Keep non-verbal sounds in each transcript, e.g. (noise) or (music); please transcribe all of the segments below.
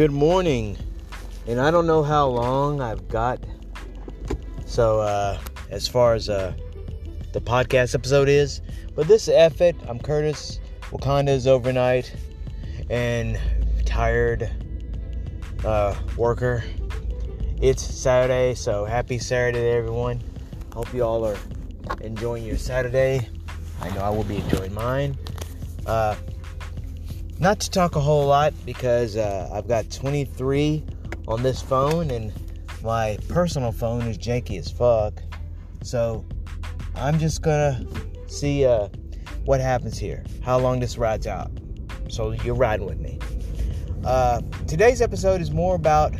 Good morning. And I don't know how long I've got. So, uh, as far as uh, the podcast episode is, but this is F it, I'm Curtis. Wakanda's overnight and tired uh, worker. It's Saturday, so happy Saturday, everyone. Hope you all are enjoying your Saturday. I know I will be enjoying mine. Uh, not to talk a whole lot because uh, I've got 23 on this phone and my personal phone is janky as fuck. So I'm just gonna see uh, what happens here, how long this rides out. So you're riding with me. Uh, today's episode is more about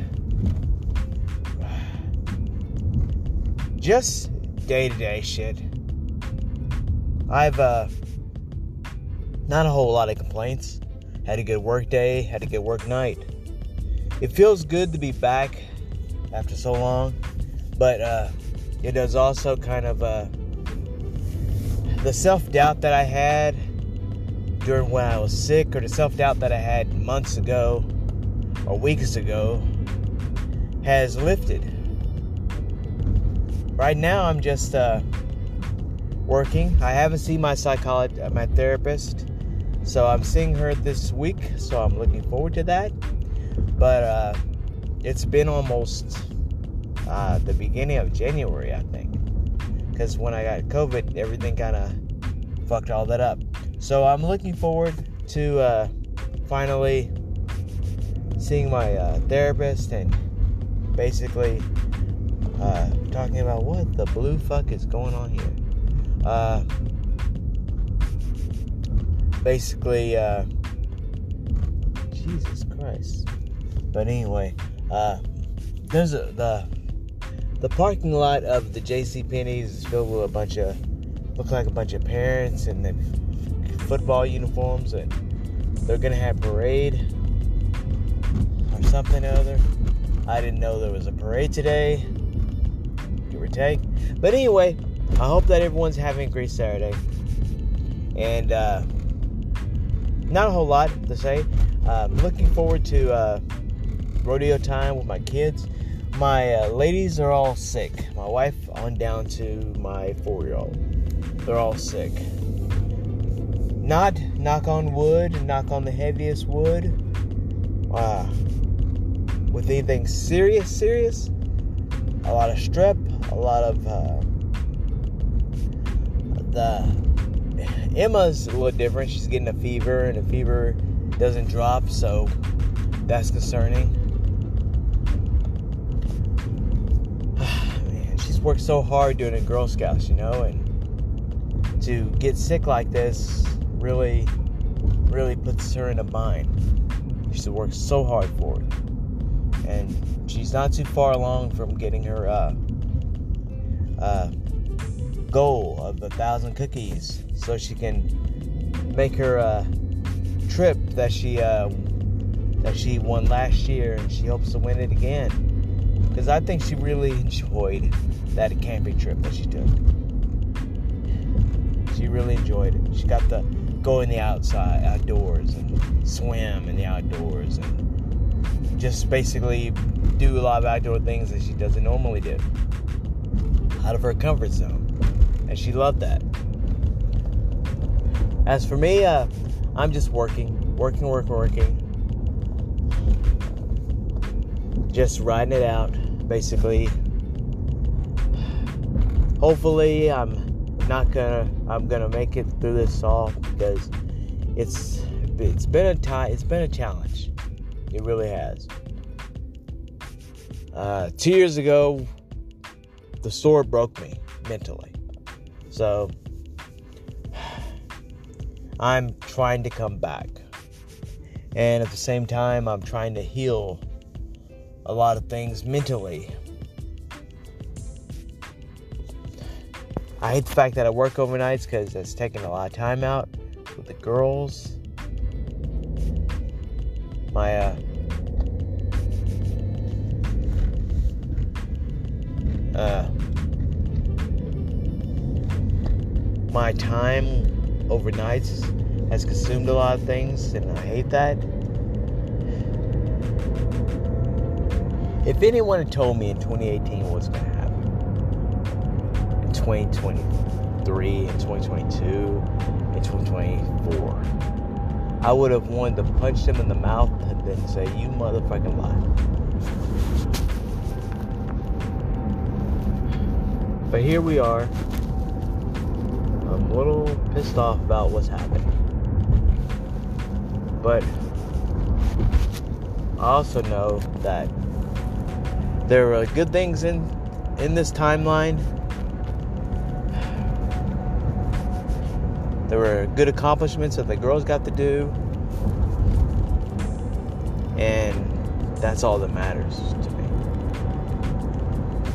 just day to day shit. I've uh, not a whole lot of complaints. Had a good work day, had a good work night. It feels good to be back after so long, but uh, it does also kind of uh, the self doubt that I had during when I was sick, or the self doubt that I had months ago or weeks ago, has lifted. Right now, I'm just uh, working. I haven't seen my psychologist, my therapist, so I'm seeing her this week. So I'm looking forward to that. But uh, it's been almost uh, the beginning of January, I think, because when I got COVID, everything kind of fucked all that up. So I'm looking forward to uh, finally seeing my uh, therapist and basically uh, talking about what the blue fuck is going on here. Basically, uh, Jesus Christ. But anyway, uh, there's a, the the parking lot of the J.C. Penney's is filled with a bunch of look like a bunch of parents and football uniforms, and they're gonna have parade or something or other. I didn't know there was a parade today, give or take. But anyway, I hope that everyone's having a great Saturday. And uh, not a whole lot to say. I'm looking forward to uh, rodeo time with my kids. My uh, ladies are all sick. My wife on down to my four year old. They're all sick. Not knock on wood, knock on the heaviest wood. Uh, with anything serious, serious. A lot of strep, a lot of uh, the Emma's a little different. She's getting a fever, and the fever doesn't drop, so that's concerning. (sighs) Man, she's worked so hard doing a Girl Scouts, you know, and to get sick like this really, really puts her in a bind. She's worked so hard for it, and she's not too far along from getting her uh, uh, goal of a thousand cookies, so she can make her uh, trip that she uh, that she won last year, and she hopes to win it again. Because I think she really enjoyed that camping trip that she took. She really enjoyed it. She got to go in the outside, outdoors, and swim in the outdoors, and just basically do a lot of outdoor things that she doesn't normally do. Out of her comfort zone. And she loved that. As for me, uh, I'm just working, working, working, working. Just riding it out, basically. Hopefully, I'm not gonna. I'm gonna make it through this all because it's it's been a time. It's been a challenge. It really has. Uh, two years ago, the sword broke me mentally. So I'm trying to come back. And at the same time, I'm trying to heal a lot of things mentally. I hate the fact that I work overnights because it's taking a lot of time out with the girls. My uh, uh, my time overnights has consumed a lot of things, and I hate that. If anyone had told me in 2018 what's going to happen, in 2023, in 2022, in 2024, I would have wanted to punch them in the mouth and then say, You motherfucking lie. But here we are. Pissed off about what's happening. But I also know that there are good things in in this timeline. There were good accomplishments that the girls got to do. And that's all that matters to me.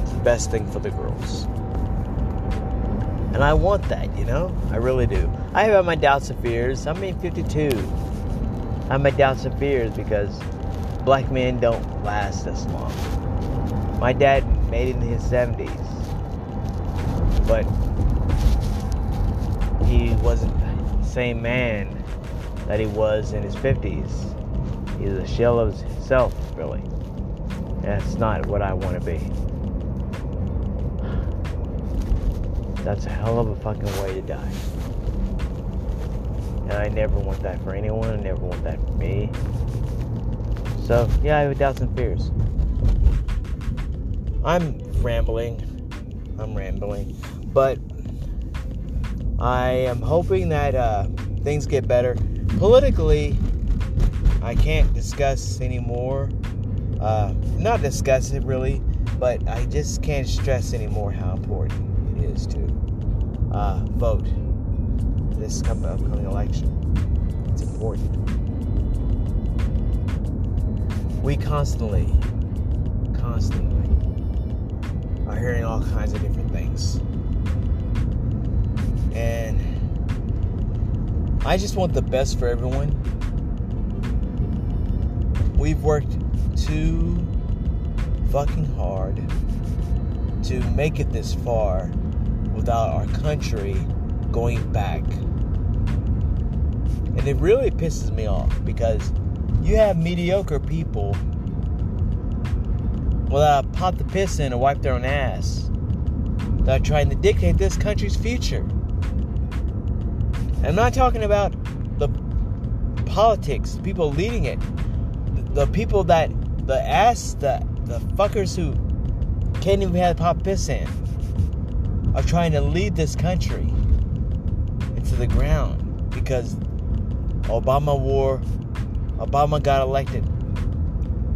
The best thing for the girls. And I want that, you know? I really do. I have my doubts and fears. I'm 52. I have my doubts and fears because black men don't last this long. My dad made it in his 70s, but he wasn't the same man that he was in his 50s. He's a shell of himself, really. That's not what I want to be. That's a hell of a fucking way to die. And I never want that for anyone. I never want that for me. So, yeah, I have doubts and fears. I'm rambling. I'm rambling. But I am hoping that uh, things get better. Politically, I can't discuss anymore. Uh, not discuss it really, but I just can't stress anymore how important is to uh, vote this upcoming election. It's important. We constantly, constantly are hearing all kinds of different things. And I just want the best for everyone. We've worked too fucking hard to make it this far without our country going back. And it really pisses me off because you have mediocre people without pot to piss in or wipe their own ass that are trying to dictate this country's future. I'm not talking about the politics, people leading it, the people that, the ass, the, the fuckers who can't even have a pot piss in are trying to lead this country into the ground because Obama wore, Obama got elected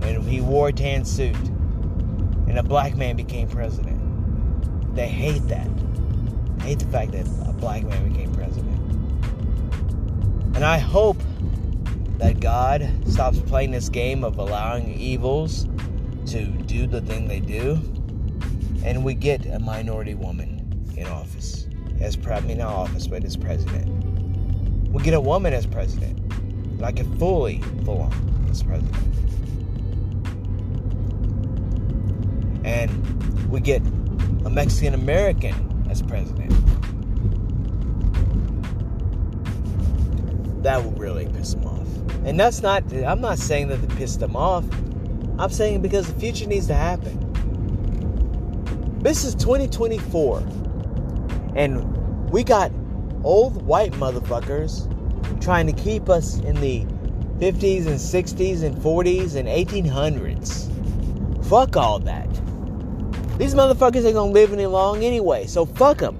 and he wore a tan suit and a black man became president. They hate that. They hate the fact that a black man became president. And I hope that God stops playing this game of allowing evils to do the thing they do, and we get a minority woman in office as I mean not office, but as president. We get a woman as president, like a fully full on as president. and we get a Mexican American as president. That will really piss them off. And that's not, I'm not saying that to pissed them off. I'm saying because the future needs to happen. This is 2024. And we got old white motherfuckers trying to keep us in the 50s and 60s and 40s and 1800s. Fuck all that. These motherfuckers ain't gonna live any long anyway, so fuck them.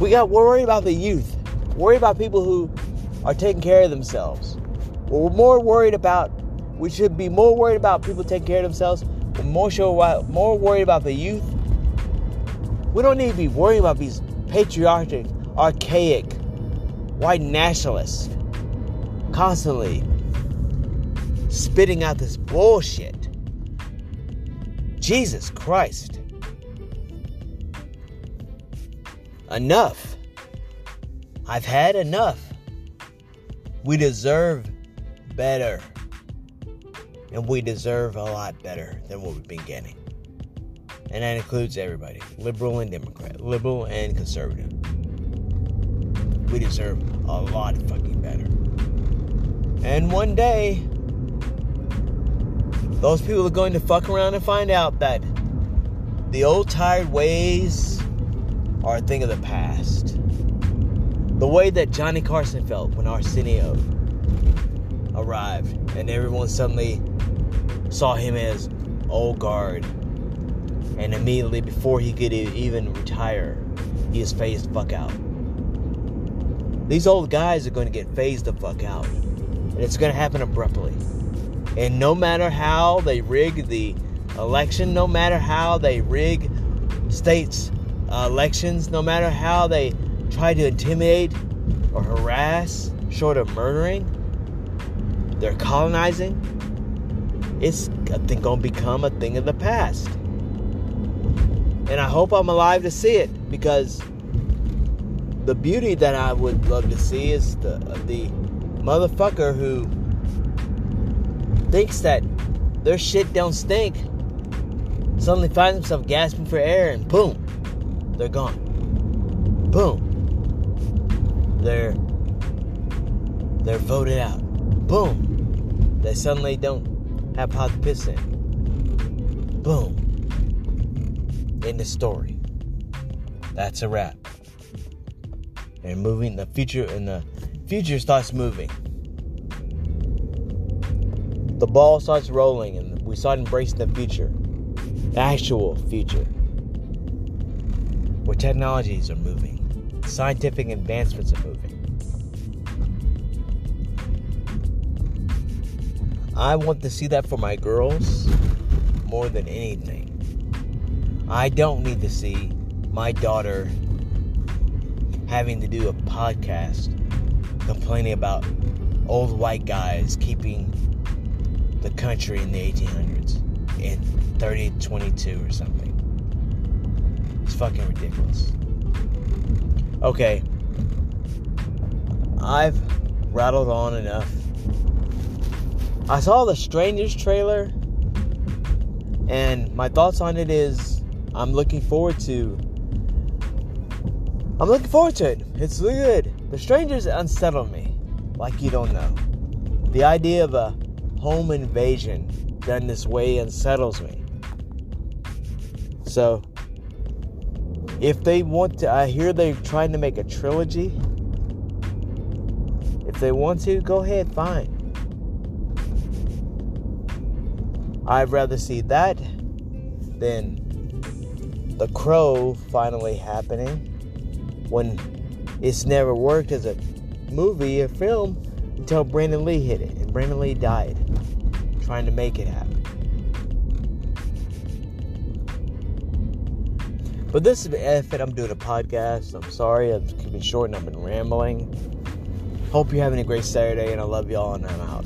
We got worried about the youth, worried about people who are taking care of themselves. We're more worried about. We should be more worried about people taking care of themselves. More sure, more worried about the youth. We don't need to be worrying about these patriotic, archaic, white nationalists constantly spitting out this bullshit. Jesus Christ. Enough. I've had enough. We deserve better. And we deserve a lot better than what we've been getting. And that includes everybody liberal and Democrat, liberal and conservative. We deserve a lot fucking better. And one day, those people are going to fuck around and find out that the old tired ways are a thing of the past. The way that Johnny Carson felt when Arsenio arrived and everyone suddenly saw him as old guard. And immediately before he could even retire, he is phased fuck out. These old guys are going to get phased the fuck out. And it's going to happen abruptly. And no matter how they rig the election, no matter how they rig states' elections, no matter how they try to intimidate or harass, short of murdering, they're colonizing. It's I think gonna become a thing of the past. And I hope I'm alive to see it because the beauty that I would love to see is the the motherfucker who thinks that their shit don't stink suddenly finds himself gasping for air and boom, they're gone. Boom. They're they're voted out. Boom. They suddenly don't have to piss in. Boom. In the story. That's a wrap. And moving the future and the future starts moving. The ball starts rolling and we start embracing the future the actual future, where technologies are moving, scientific advancements are moving. I want to see that for my girls more than anything. I don't need to see my daughter having to do a podcast complaining about old white guys keeping the country in the 1800s in 3022 or something. It's fucking ridiculous. Okay. I've rattled on enough. I saw the Strangers trailer, and my thoughts on it is I'm looking forward to. I'm looking forward to it. It's good. The Strangers unsettle me like you don't know. The idea of a home invasion done this way unsettles me. So, if they want to, I hear they're trying to make a trilogy. If they want to, go ahead, fine. I'd rather see that than The Crow finally happening when it's never worked as a movie, a film, until Brandon Lee hit it. And Brandon Lee died trying to make it happen. But this is if I'm doing a podcast. I'm sorry, I'm been short and I've been rambling. Hope you're having a great Saturday, and I love y'all, and I'm out.